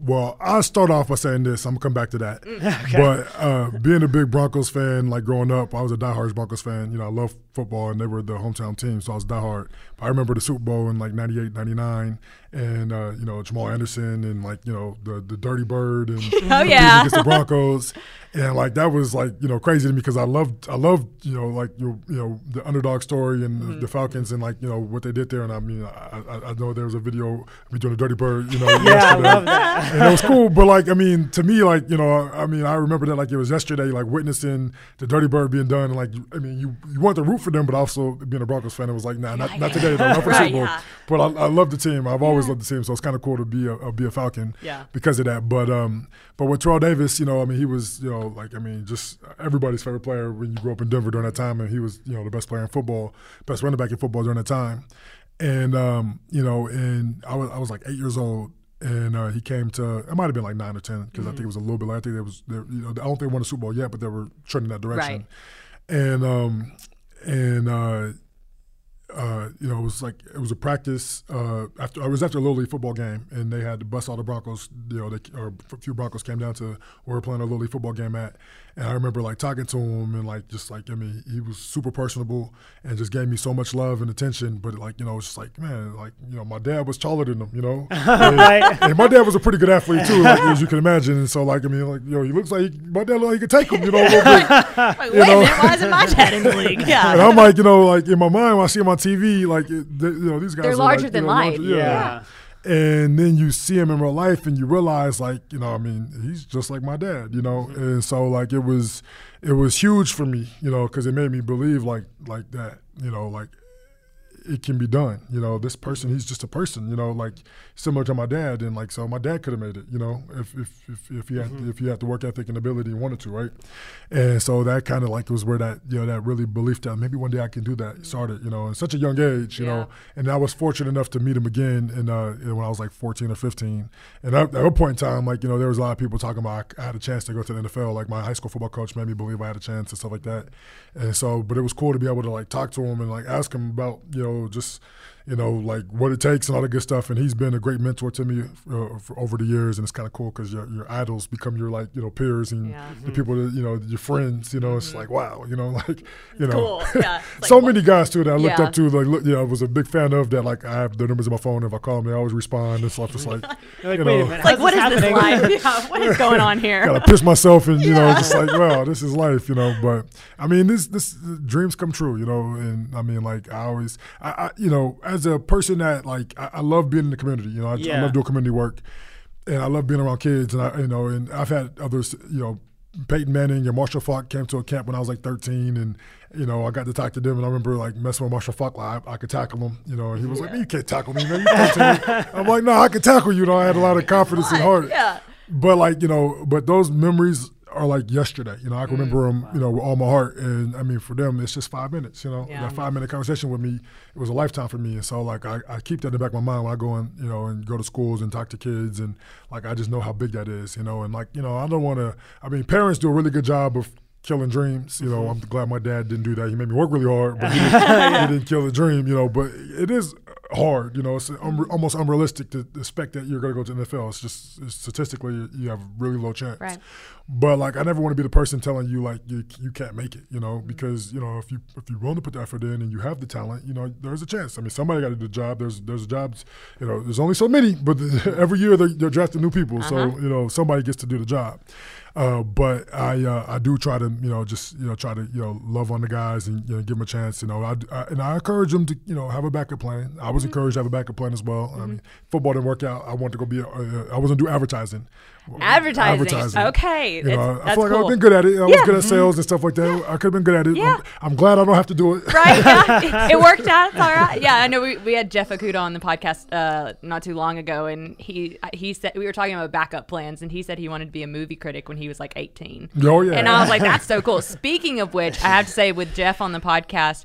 well, I'll start off by saying this. I'm gonna come back to that. [LAUGHS] But uh, being a big Broncos fan, like growing up, I was a diehard Broncos fan. You know, I love football, and they were the hometown team, so I was diehard. But I remember the Super Bowl in like '98, '99, and uh, you know Jamal Anderson and like you know the the Dirty Bird and [LAUGHS] Oh, yeah. against the Broncos, and like that was like you know crazy to me because I loved I loved you know like you you know the underdog story and the, the Falcons and like you know what they did there, and I mean I, I, I know there was a video of me doing the Dirty Bird, you know, [LAUGHS] Yeah, I yesterday love that. and it was cool. But like, I mean, to me, like, you know, I mean, I remember that like it was yesterday, like witnessing the Dirty Bird being done. And like, I mean, you you want to root for them, but also being a Broncos fan, it was like, nah, not, not today, though, not for [LAUGHS] Right, Super Bowl. But I, I love the team. I've always always loved to see him. So it's kind of cool to be a, uh, be a Falcon Yeah. because of that. But um, but with Terrell Davis, you know, I mean, he was, you know, like I mean, just everybody's favorite player when you grew up in Denver during that time, and he was, you know, the best player in football, best running back in football during that time. And um, you know, and I was I was like eight years old. And uh, he came to. It might have been like nine or ten because I think it was a little bit. Later. I think there was. There, you know, I don't think they won a Super Bowl yet, but they were trending that direction. Right. And um, and uh, uh, you know, it was like it was a practice uh, after. I was after a little league football game, and they had to bust all the Broncos. You know, they, or a few Broncos came down to where we were playing a little league football game at, and I remember like talking to him and like just like I mean, he was super personable and just gave me so much love and attention. But like you know, it's just like man, like you know, my dad was taller than him. You know, [LAUGHS] and, Right. and my dad was a pretty good athlete too, like, as you can imagine. And so like I mean, like you know, he looks like he, my dad like he could take him. You know, a little bit. Like, wait know. a minute, why isn't my dad in the league? Yeah. [LAUGHS] And Yeah. I'm like, you know, like in my mind when I see him on TV, like it, they, you know, these guys They're are larger like, than you know, life. larger- Yeah. And then you see him in real life, and you realize, like, you know, I mean, he's just like my dad, you know. Mm-hmm. And so, like, it was, it was huge for me, you know, because it made me believe, like, like that, you know, like it can be done. You know, this person, he's just a person. You know, like similar to my dad, and like so, my dad could have made it. You know, if if if, if he had Mm-hmm. if he had the work ethic and ability and wanted to, right? And so that kind of like was where that you know that really belief that maybe one day I can do that started. You know, at such a young age. You Yeah. know, and I was fortunate enough to meet him again, in, uh, when I was like 14 or 15. And at, that point in time, like you know, there was a lot of people talking about I had a chance to go to the NFL. Like my high school football coach made me believe I had a chance and stuff like that. And so, but it was cool to be able to like talk to him and like ask him about you know just you know like what it takes and all the good stuff. And he's been a great mentor to me uh, for over the years, and it's kind of cool because your your idols become your like you know peers and Yeah. the people that you know your friends. You know, it's like wow, you know, [LAUGHS] like you know, Cool. Yeah. It's [LAUGHS] so like, many guys too that I looked Yeah. up to. Like, look, you know, I was a big fan of that. Like, I have their numbers in my phone. If I call them, they always respond and stuff. It's like, [LAUGHS] You're like, you know. Like, what is this this life? Yeah, what is going on here? gotta piss myself and you know, just like, wow, this is life, you know. But I mean, this this dreams come true, you know. And I mean, like, I always, I, I you know, as a person that like, I, I love being in the community. You know, I, I love doing community work, and I love being around kids. And I, you know, and I've had others, you know. Peyton Manning and Marshall Faulk came to a camp when I was like 13, and you know I got to talk to them, and I remember like messing with Marshall Faulk, like I, I could tackle him, you know, and he was like, "Man, "You can't tackle me, man. You 13." [LAUGHS] I'm like, "No, I can tackle you." You know, I had a lot of confidence and heart. Yeah. But like you know, but those memories are like yesterday. You know, I can Mm, remember them. You know, with all my heart. And I mean, for them, it's just five minutes. You know, Yeah. that five minute conversation with me, it was a lifetime for me. And so like I, I keep that in the back of my mind when I go and you know and go to schools and talk to kids and like I just know how big that is. You know, and like you know I don't want to. I mean, parents do a really good job of. Killing dreams, you know. Mm-hmm. I'm glad my dad didn't do that. He made me work really hard, but he didn't, [LAUGHS] he didn't kill the dream, you know. But it is hard, you know. It's unre- mm-hmm. almost unrealistic to expect that you're going to go to NFL. It's just it's statistically you have a really low chance. Right. But like, I never want to be the person telling you like you you can't make it, you know, mm-hmm. because you know if you if you're willing to put the effort in and you have the talent, you know, there's a chance. I mean, somebody got to do the job. There's there's jobs, you know, there's only so many, but [LAUGHS] every year they're, they're drafting new people, so uh-huh. you know somebody gets to do the job. Uh, but I uh, I do try to you know just you know try to you know love on the guys and you know, give them a chance. You know, I, I, and I encourage them to you know have a backup plan. I was encouraged to have a backup plan as well. I mean, football didn't work out. I wanted to go be. A, uh, I wasn't do advertising. Advertising. Okay. You know, I feel like cool. I've been good at it. I was Yeah. good at sales and stuff like that. I could have been good at it. Yeah. I'm, I'm glad I don't have to do it. right? Yeah, [LAUGHS] it worked out. It's all right. Yeah, I know. We, we had Jeff Okudah on the podcast uh, not too long ago, and he he said we were talking about backup plans, and he said he wanted to be a movie critic when he was like 18. Oh, yeah. And I was like, that's so cool. Speaking of which, I have to say with Jeff on the podcast,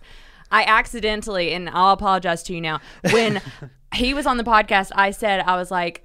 I accidentally, and I'll apologize to you now, when he was on the podcast, I said I was like.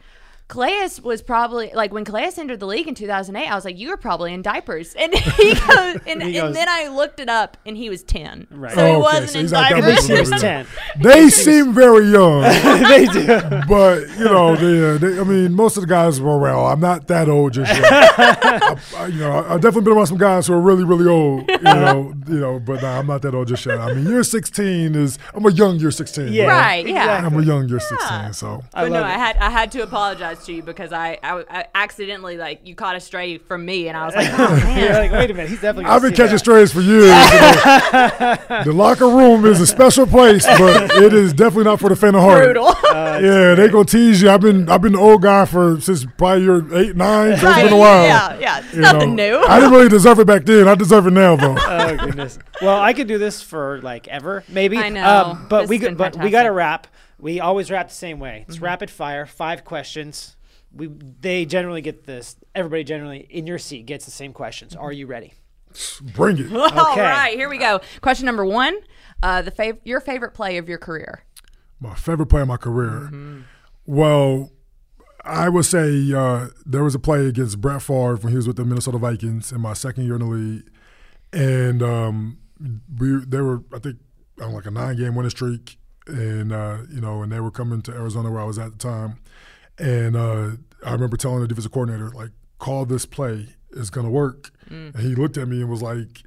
Calais was probably like when Calais entered the league in 2008. I was like, "You were probably in diapers," and [LAUGHS] he goes, [LAUGHS] and, He and then I looked it up, and he was 10. Right. So he Oh, okay. wasn't So in he's not that At diapers. least he was 10. They seem very young, [LAUGHS] they do. but you know, they, uh, they, I mean, most of the guys were around. I'm not that old just yet. I, I, you know, I've definitely been around some guys who are really, really old. You know, you know, but nah, I'm not that old just yet. I mean, year 16 is. I'm a young year 16. Yeah. Right, yeah. I'm a young year 16. So I But no, love I had I had to apologize to you because I, I, I accidentally like you caught a stray from me and I was like, [LAUGHS] oh You're man. like, wait a minute. He's definitely. I've been see catching that. strays for years. [LAUGHS] the locker room is a special place, but it is definitely not for the faint of heart. Brutal. yeah, they gonna tease you. I've been I've been the old guy for since probably you're eight, nine. So it's been a while. Yeah, yeah. It's you nothing know. new. I didn't really deserve it back then. I deserve it now though. [LAUGHS] oh goodness. Well, I could do this for like ever, maybe. I know. Um, but This we has got been but we got to wrap. We always wrap the same way. Mm-hmm. It's rapid fire, five questions. We they generally get this. Everybody generally in your seat gets the same questions. Are you ready? Bring it. [LAUGHS] All Okay. right, here we go. Question number one: uh, the fav- your favorite play of your career. My favorite play of my career. Well, I would say uh, there was a play against Brett Favre when he was with the Minnesota Vikings in my second year in the league, and um, we they were I think on like a nine game winning streak, and uh, you know, and they were coming to Arizona where I was at the time, and uh, I remember telling the defensive coordinator like, "Call this play, it's gonna work," and he looked at me and was like.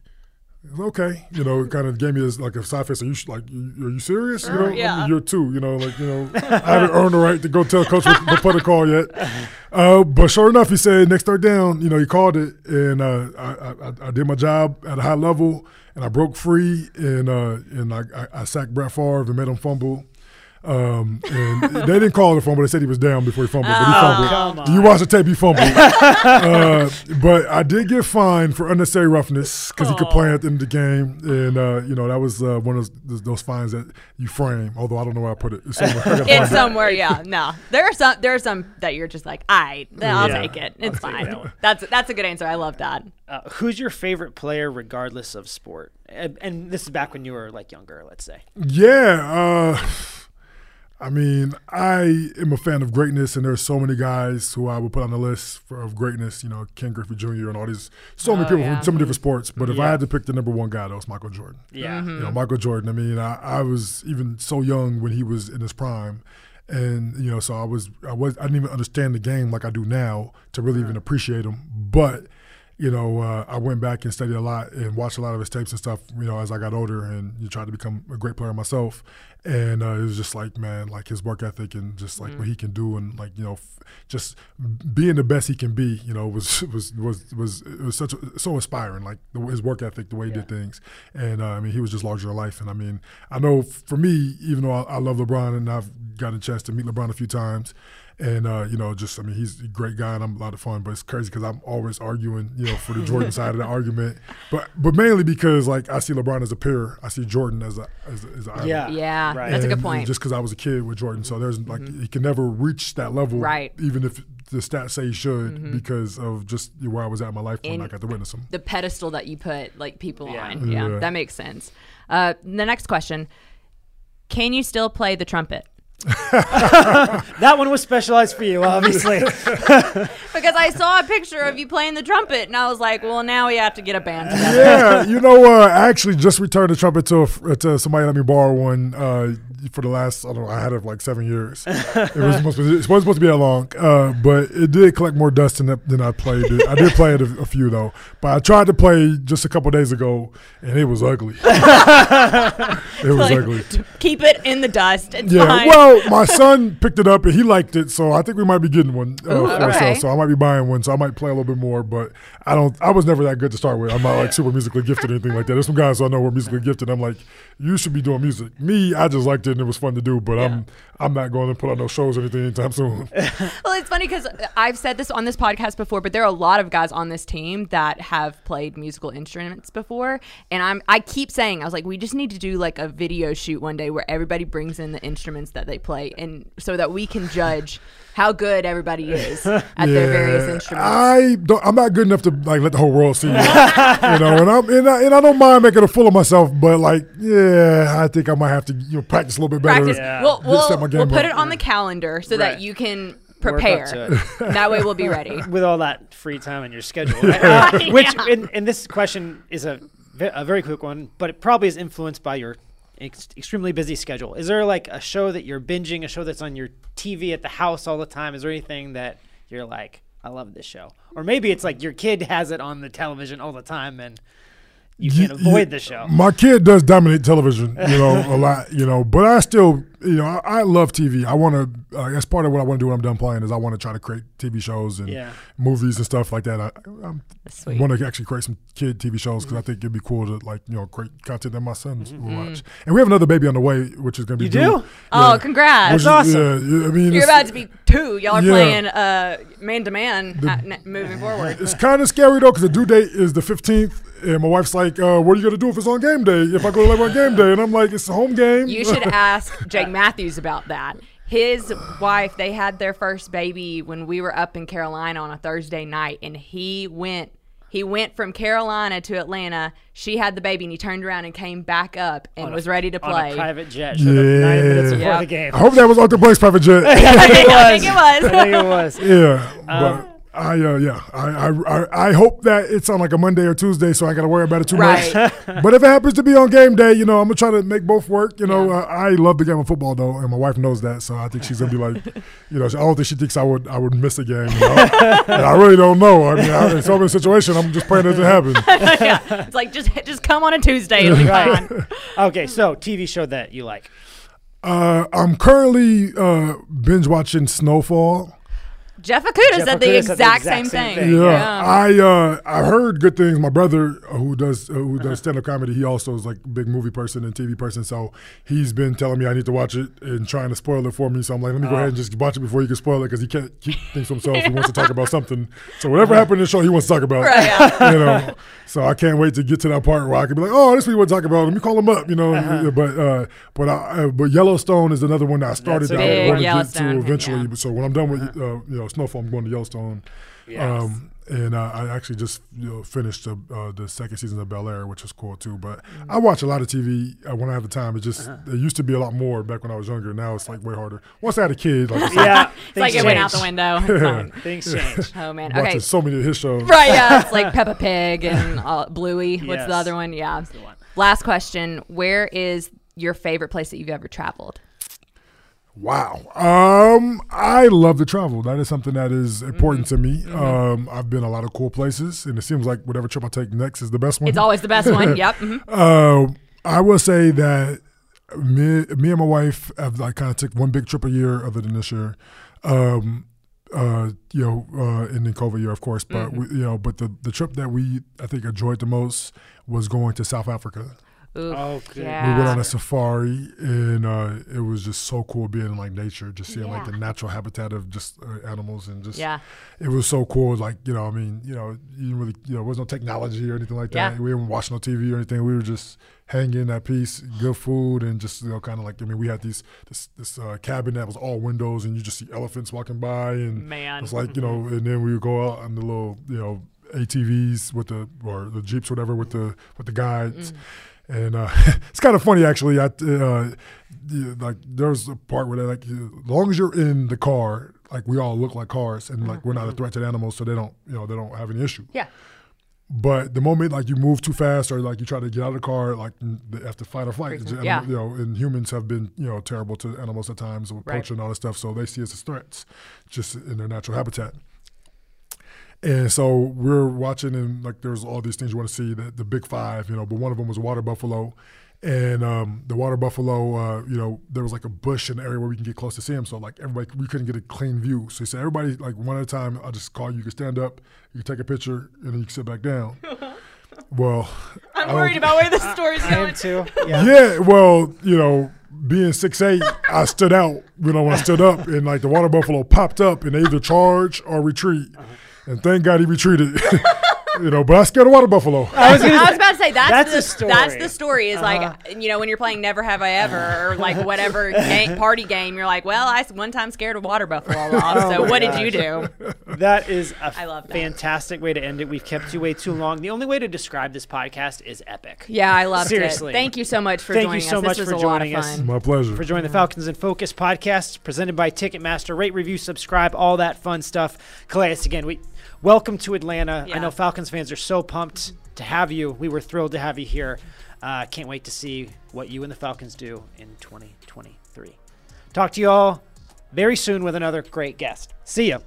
Okay, you know, kind of gave me this like a side face. Are you like, are you serious? You know, yeah. you're two. You know, like you know, [LAUGHS] I haven't earned the right to go tell coach what, what play to call yet. Uh, but sure enough, he said next third down. You know, he called it, and uh, I, I, I did my job at a high level, and I broke free, and uh, and I, I, I sacked Brett Favre and made him fumble. Um, and they didn't call it a fumble. They said he was down before he fumbled, but he fumbled. come on. You watch the tape? He fumbled. [LAUGHS] uh, but I did get fined for unnecessary roughness because he complained at the end of the game, and uh, you know that was uh, one of those, those fines that you frame. Although I don't know where I put it. It's somewhere. I gotta It's find it. yeah. No, there are some. There are some that you're just like, I, I'll Yeah. take it. It's I'll take that fine. That's that's a good answer. I love that. Uh, who's your favorite player, regardless of sport? And, and this is back when you were like younger, let's say. Yeah. I mean, I am a fan of greatness, and there's so many guys who I would put on the list for, of greatness. You know, Ken Griffey Jr. and all these, so many Oh, people yeah. from so many different sports. But if I had to pick the number one guy, that was Michael Jordan. Yeah. You know, mm-hmm. Michael Jordan. I mean, I, I was even so young when he was in his prime, and you know, so I was, I was, I didn't even understand the game like I do now to really even appreciate him. But you know, uh, I went back and studied a lot and watched a lot of his tapes and stuff. You know, as I got older and you tried to become a great player myself, and uh, it was just like, man, like his work ethic and just like what he can do and like you know, f- just being the best he can be. You know, was [LAUGHS] was was was it was such a, so inspiring. Like the, his work ethic, the way he did things, and uh, I mean, he was just larger than life. And I mean, I know for me, even though I, I love LeBron and I've gotten a chance to meet LeBron a few times. And uh, you know, just I mean, he's a great guy, and I'm a lot of fun. But it's crazy because I'm always arguing, you know, for the Jordan side of the argument. But but mainly because like I see LeBron as a peer, I see Jordan as a as, a, as an idol. Yeah. Yeah, Right. that's a good point. Just because I was a kid with Jordan, so there's like he can never reach that level, Right. Even if the stats say he should, because of just where I was at in my life when And- I got to witness him. the pedestal that you put like people Yeah. on. Yeah, Yeah. that makes sense. Uh, the next question: Can you still play the trumpet? [LAUGHS] That one was specialized for you, obviously. [LAUGHS] Because I saw a picture of you playing the trumpet, and I was like, well, now we have to get a band together. yeah, you know, uh, I actually just returned the trumpet to a, to somebody let me borrow one uh, for the last I don't know I had it for like seven years. [LAUGHS] It was supposed to, it wasn't supposed to be that long, uh, but it did collect more dust than, than I played it. I did play it a, a few though, but I tried to play just a couple days ago and it was ugly. [LAUGHS] it was Like, ugly. Keep it in the dust. It's Yeah, fine. well, my son picked it up and he liked it, so I think we might be getting one uh, Ooh, for okay. ourselves. So I might be buying one, so I might play a little bit more. But I don't. I was never that good to start with. I'm not like super musically gifted or anything like that. There's some guys I know who are musically gifted. I'm like, you should be doing music. Me, I just liked it and it was fun to do. But I'm I'm not going to put on no shows or anything anytime soon. [LAUGHS] Well, it's funny because I've said this on this podcast before, but there are a lot of guys on this team that have played musical instruments before, and I'm I keep saying I was like, we just need to do like a video shoot one day where everybody brings in the instruments that they play, and so that we can judge how good everybody is at their various instruments. I don't. I'm not good enough to like let the whole world see me. you know, and I'm and I, and I don't mind making a fool of myself, but like, yeah, I think I might have to you know practice a little bit better. Practice. Yeah. We'll, we'll, set my game we'll put it on the calendar so Right. that you can prepare. [LAUGHS] that way we'll be ready. [LAUGHS] with all that free time in your schedule. right? [LAUGHS] Uh, Yeah. which, and, and this question is a, a very quick one, but it probably is influenced by your ex- extremely busy schedule. Is there like a show that you're binging, a show that's on your TV at the house all the time? Is there anything that you're like, I love this show? Or maybe it's like your kid has it on the television all the time and you can't avoid ye- the show. My kid does dominate television, you know, a lot, you know, but I still, you know, I, I love TV. I want to, uh, that's part of what I want to do when I'm done playing is I want to try to create TV shows and Yeah. movies and stuff like that. I, I want to actually create some kid TV shows because I think it'd be cool to like, you know, create content that my sons Mm-hmm. will watch. And we have another baby on the way, which is going to be You due. do? Oh, congrats. That's awesome. Yeah, yeah, I mean, You're about to be two. Y'all are Yeah. playing uh, man to man moving forward. It's kind of scary though because the due date is the 15th, And my wife's like, uh, "What are you gonna do if it's on game day? If I go to live on game day?" And I'm like, "It's a home game." You should [LAUGHS] ask Jake Matthews about that. His wife, they had their first baby when we were up in Carolina on a Thursday night, and he went. He went from Carolina to Atlanta. She had the baby, and he turned around and came back up and On a- was ready to On play. a private jet. Showed up 90 minutes Yeah. before Yep. the game. I hope that was Arthur Blank's private jet. [LAUGHS] I think [LAUGHS] it was. I think it was. yeah, Um, but I uh, yeah, I, I I I hope that it's on like a Monday or Tuesday, so I got to worry about it too Right. much. [LAUGHS] but if it happens to be on game day, you know, I'm gonna try to make both work. You know, uh, I love the game of football though, and my wife knows that, so I think she's gonna be like, you know, I don't think she thinks I would I would miss a game. You know? [LAUGHS] and I really don't know. I mean, I, in some situation, I'm just praying it doesn't happen. [LAUGHS] yeah. It's like just just come on a Tuesday. It'll be Right. fine. Okay, so TV show that you like. Uh, I'm currently uh, binge watching Snowfall. Jeff Okudah said the exact, said the exact same same thing. thing. Yeah, I uh, I heard good things. My brother, uh, who does uh, who does stand up comedy, he also is like a big movie person and TV person. So he's been telling me I need to watch it and trying to spoil it for me. So I'm like, let me go ahead and just watch it before you can spoil it because he can't keep things to himself. He wants to talk about something. So whatever happened in the show, he wants to talk about. Right, [LAUGHS] yeah. you know. So I can't wait to get to that part where I can be like, oh, this is what we want to talk about. Let me call him up. You know. But uh, but I, uh, but Yellowstone is another one that I started. That's a that I big want to get Yellowstone, to eventually. yeah. So when I'm done with uh, you know Snowfall, I'm going to Yellowstone. Yes. Um, and uh, I actually just you know, finished the, uh, the second season of Bel Air, which was cool too. But I watch a lot of TV uh, when I have the time. It just it used to be a lot more back when I was younger. Now it's like way harder. Once I had a kid, like it's [LAUGHS] like yeah, It's like it went out the window. [LAUGHS] It's. [LAUGHS] Things change. Oh man. watching Okay. so many of his shows. Right. Yeah. It's like Peppa Pig and uh, Bluey. What's Yes. the other one? Yeah. one. Last question. Where is your favorite place that you've ever traveled? Wow. Um, I love to travel. That is something that is important to me. Um, I've been a lot of cool places, and it seems like whatever trip I take next is the best one. It's always the best one. Yep. mhm. [LAUGHS] Uh, I will say that me, me and my wife have like kind of took one big trip a year, other than this year. Um, uh, you know, uh, and then COVID year, of course. But we, you know, but the the trip that we I think enjoyed the most was going to South Africa. Ooh, Oh, good. yeah. We went on a safari, and uh, it was just so cool being in like nature, just seeing like the natural habitat of just uh, animals, and just Yeah. it was so cool. Like you know, I mean, you know, you didn't really, you know, there was no technology or anything like that. Yeah. We didn't watch no TV or anything. We were just hanging at peace, good food, and just you know, kind of like I mean, we had these this this uh, cabin that was all windows, and you just see elephants walking by, and Man. it's like you know, and then we would go out on the little you know ATVs with the or the jeeps, or whatever, with the with the guides. And uh, [LAUGHS] it's kind of funny actually. I uh, like there's a part where they like, as long as you're in the car, like we all look like cars, and like we're not a threat to the animals, so they don't, you know, they don't have any issue. Yeah. But the moment like you move too fast or like you try to get out of the car, like they have to fight or flight. Yeah. You know, and humans have been you know terrible to animals at times, with Right. poaching and all this stuff. So they see us as threats, just in their natural habitat. And so we're watching, and like there's all these things you want to see, the, the big five, you know, but one of them was a water buffalo. And um, the water buffalo, uh, you know, there was like a bush in the area where we can get close to see him. So like everybody, we couldn't get a clean view. So he said, everybody, like one at a time, I'll just call you. You can stand up, you can take a picture, and then you can sit back down. [LAUGHS] well, I I'm worried about where this story's I am going. too. [LAUGHS] Yeah. yeah, well, you know, being six eight, I stood out. You know, when I stood up, and like the water buffalo popped up, and they either charge or retreat. And thank God he retreated. [LAUGHS] you know, but I scared a water buffalo. I was gonna I was about to say that's, That's the the story. That's the story. Is Uh-huh. like you know when you're playing Never Have I Ever or like whatever [LAUGHS] game, party game, you're like, well, I one time scared a water buffalo off. [LAUGHS] Oh so my what did you do? That is a I love that. fantastic way to end it. We've kept you way too long. The only way to describe this podcast is epic. Yeah, I loved Seriously. it. Thank you so much for Thank you joining so us. much this for was a lot joining us. My pleasure. for joining the Falcons in Focus podcast presented by Ticketmaster. Rate, review, subscribe, all that fun stuff. Calais, again, we welcome to Atlanta. I know Falcons fans are so pumped to have you. We were thrilled to have you here. Uh, can't wait to see what you and the Falcons do in 2023. Talk to you all very soon with another great guest. See ya.